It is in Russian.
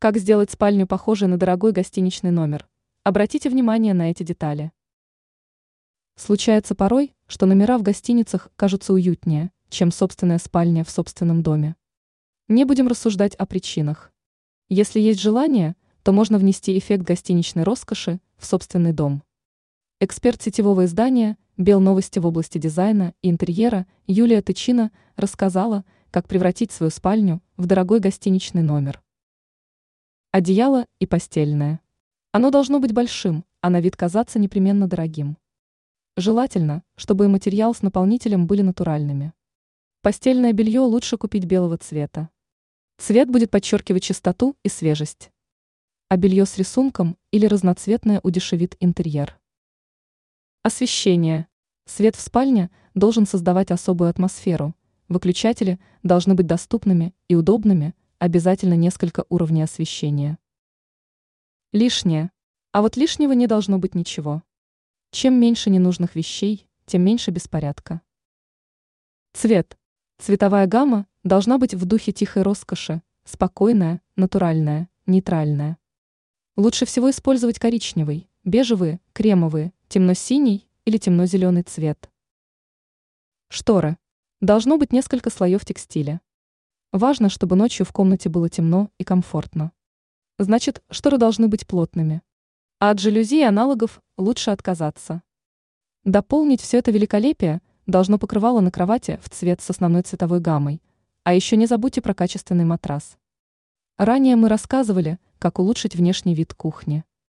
Как сделать спальню похожей на дорогой гостиничный номер? Обратите внимание на эти детали. Случается порой, что номера в гостиницах кажутся уютнее, чем собственная спальня в собственном доме. Не будем рассуждать о причинах. Если есть желание, то можно внести эффект гостиничной роскоши в собственный дом. Эксперт сетевого издания «Бел новости» в области дизайна и интерьера Юлия Тычина рассказала, как превратить свою спальню в дорогой гостиничный номер. Одеяло и постельное. Оно должно быть большим, а на вид казаться непременно дорогим. Желательно, чтобы и материал с наполнителем были натуральными. Постельное белье лучше купить белого цвета. Цвет будет подчеркивать чистоту и свежесть. А белье с рисунком или разноцветное удешевит интерьер. Освещение. Свет в спальне должен создавать особую атмосферу. Выключатели должны быть доступными и удобными, обязательно несколько уровней освещения. Лишнее. А вот лишнего не должно быть ничего. Чем меньше ненужных вещей, тем меньше беспорядка. Цвет. Цветовая гамма должна быть в духе тихой роскоши, спокойная, натуральная, нейтральная. Лучше всего использовать коричневый, бежевые, кремовые, темно-синий или темно-зеленый цвет. Шторы. Должно быть несколько слоев текстиля. Важно, чтобы ночью в комнате было темно и комфортно. Значит, шторы должны быть плотными. А от жалюзи и аналогов лучше отказаться. Дополнить все это великолепие должно покрывало на кровати в цвет с основной цветовой гаммой. А еще не забудьте про качественный матрас. Ранее мы рассказывали, как улучшить внешний вид кухни.